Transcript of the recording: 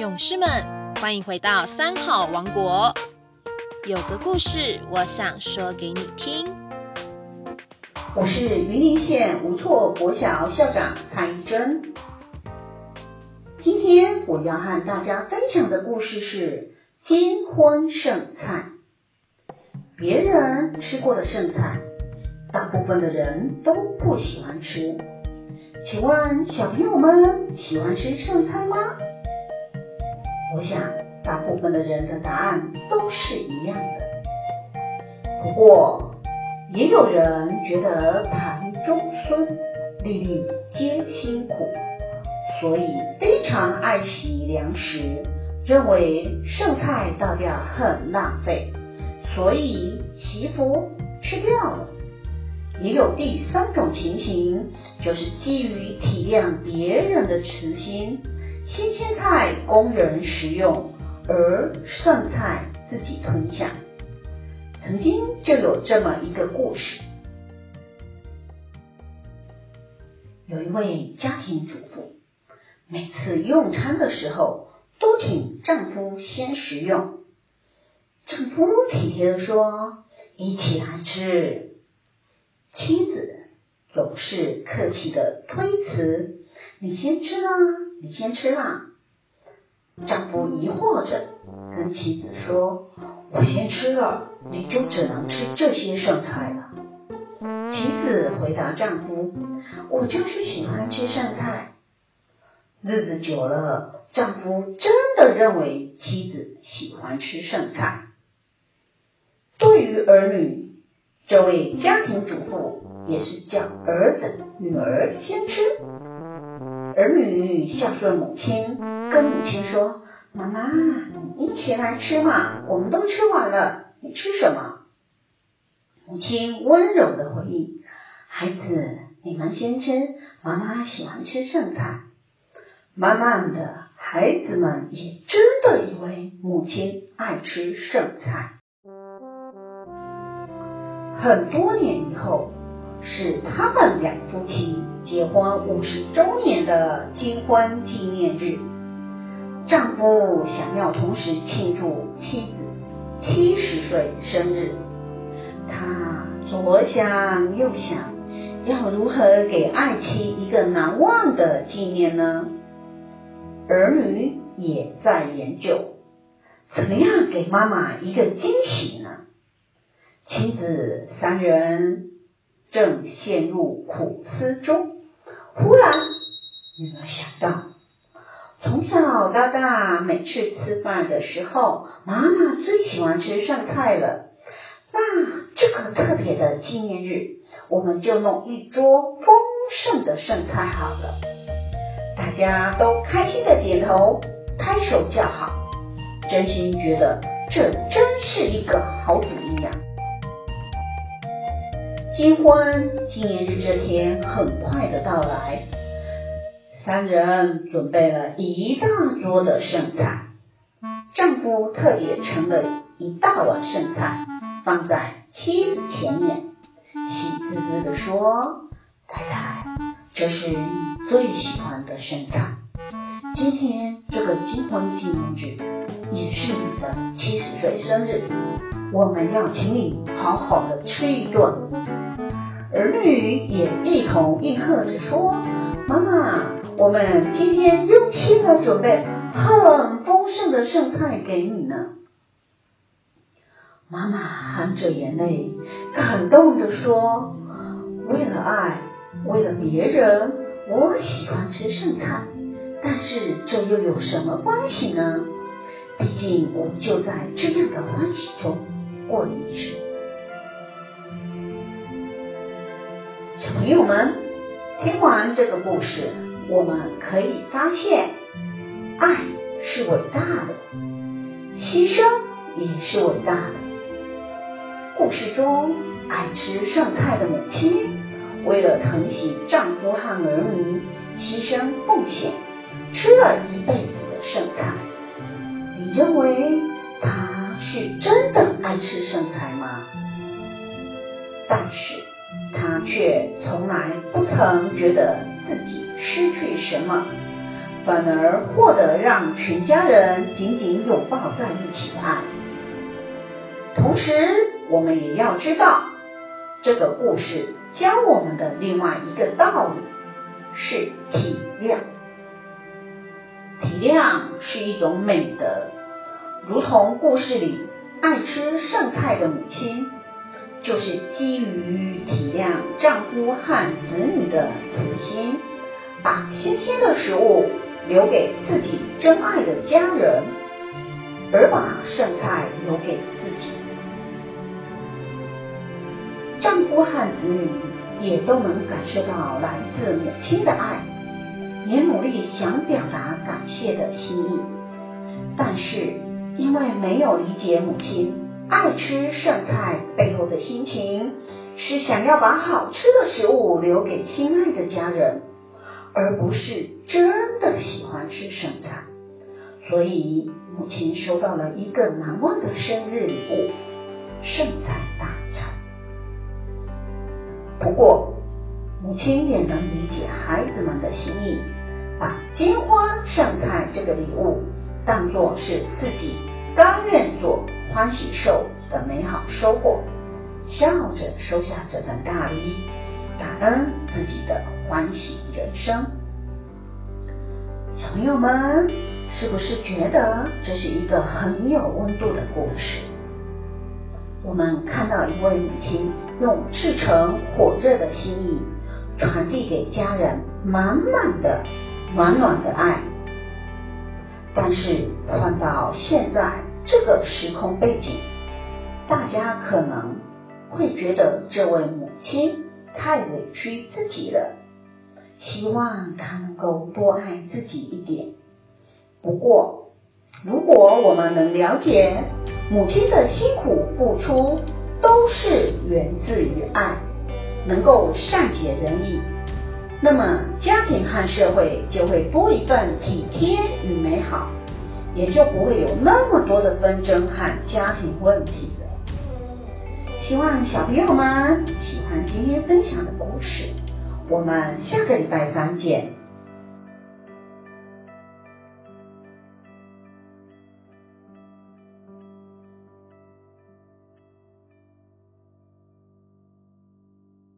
勇士们，欢迎回到三好王国。有个故事，我想说给你听。我是云林县无错国小校长蔡一珍。今天我要和大家分享的故事是金婚剩菜。别人吃过的剩菜，大部分的人都不喜欢吃。请问小朋友们喜欢吃剩菜吗？我想大部分的人的答案都是一样的。不过也有人觉得盘中孙，粒粒皆辛苦，所以非常爱惜粮食，认为剩菜倒掉很浪费，所以媳妇吃掉了。也有第三种情形，就是基于体谅别人的慈心，新鲜菜供人食用，而剩菜自己吞下。曾经就有这么一个故事，有一位家庭主妇，每次用餐的时候都请丈夫先食用，丈夫体贴的说：“一起来吃。”妻子总是客气的推辞：“你先吃啦，你先吃啦。”丈夫疑惑着跟妻子说：“我先吃了，你就只能吃这些剩菜了。”妻子回答丈夫：“我就是喜欢吃剩菜。”日子久了，丈夫真的认为妻子喜欢吃剩菜。对于儿女。这位家庭主妇也是叫儿子、女儿先吃。儿女孝顺母亲，跟母亲说：“妈妈，你起来吃嘛，我们都吃完了，你吃什么？”母亲温柔的回应：“孩子，你们先吃，妈妈喜欢吃剩菜。”慢慢的，孩子们也真的以为母亲爱吃剩菜。很多年以后，是他们两夫妻结婚五十周年的金婚纪念日。丈夫想要同时庆祝妻子七十岁生日，他左想右想，要如何给爱妻一个难忘的纪念呢？儿女也在研究，怎么样给妈妈一个惊喜呢？妻子三人正陷入苦思中，忽然女儿想到，从小到大每次吃饭的时候，妈妈最喜欢吃剩菜了。那这个特别的纪念日，我们就弄一桌丰盛的剩菜好了。大家都开心的点头，拍手叫好，真心觉得这真是一个好主意。新婚纪念日这天很快的到来，三人准备了一大桌的剩菜。丈夫特别盛了一大碗剩菜，放在妻子前面，喜滋滋的说：“太太，这是你最喜欢的剩菜。今天这个金婚纪念日，也是你的七十岁生日，我们要请你好好的吃一顿。”儿女也一同应和着说：“妈妈，我们今天用心的准备很丰盛的剩菜给你呢。”妈妈含着眼泪，感动的说：“为了爱，为了别人，我喜欢吃剩菜，但是这又有什么关系呢？毕竟我们就在这样的欢喜中过了一生。”小朋友们，听完这个故事，我们可以发现，爱是伟大的，牺牲也是伟大的。故事中，爱吃剩菜的母亲，为了疼惜丈夫和儿女，牺牲奉献，吃了一辈子的剩菜。你认为她是真的爱吃剩菜吗？但是。他却从来不曾觉得自己失去什么，反而获得让全家人紧紧拥抱在一起的爱。同时，我们也要知道，这个故事教我们的另外一个道理是体谅。体谅是一种美德，如同故事里爱吃剩菜的母亲，就是基于体谅丈夫和子女的慈心，把新鲜的食物留给自己真爱的家人，而把剩菜留给自己。丈夫和子女也都能感受到来自母亲的爱，也努力想表达感谢的心意，但是因为没有理解母亲爱吃剩菜背后的心情，是想要把好吃的食物留给心爱的家人，而不是真的喜欢吃剩菜，所以母亲收到了一个难忘的生日礼物——剩菜大餐。不过，母亲也能理解孩子们的心意，把金花剩菜这个礼物当作是自己甘愿做、欢喜受的美好收获，笑着收下这份大礼，感恩自己的欢喜人生。小朋友们，是不是觉得这是一个很有温度的故事？我们看到一位母亲用赤诚火热的心意，传递给家人满满的暖暖的爱。但是换到现在这个时空背景，大家可能会觉得这位母亲太委屈自己了，希望她能够多爱自己一点。不过，如果我们能了解，母亲的辛苦付出都是源自于爱，能够善解人意，那么家庭和社会就会多一份体贴与美好，也就不会有那么多的纷争和家庭问题了。希望小朋友们喜欢今天分享的故事，我们下个礼拜三见。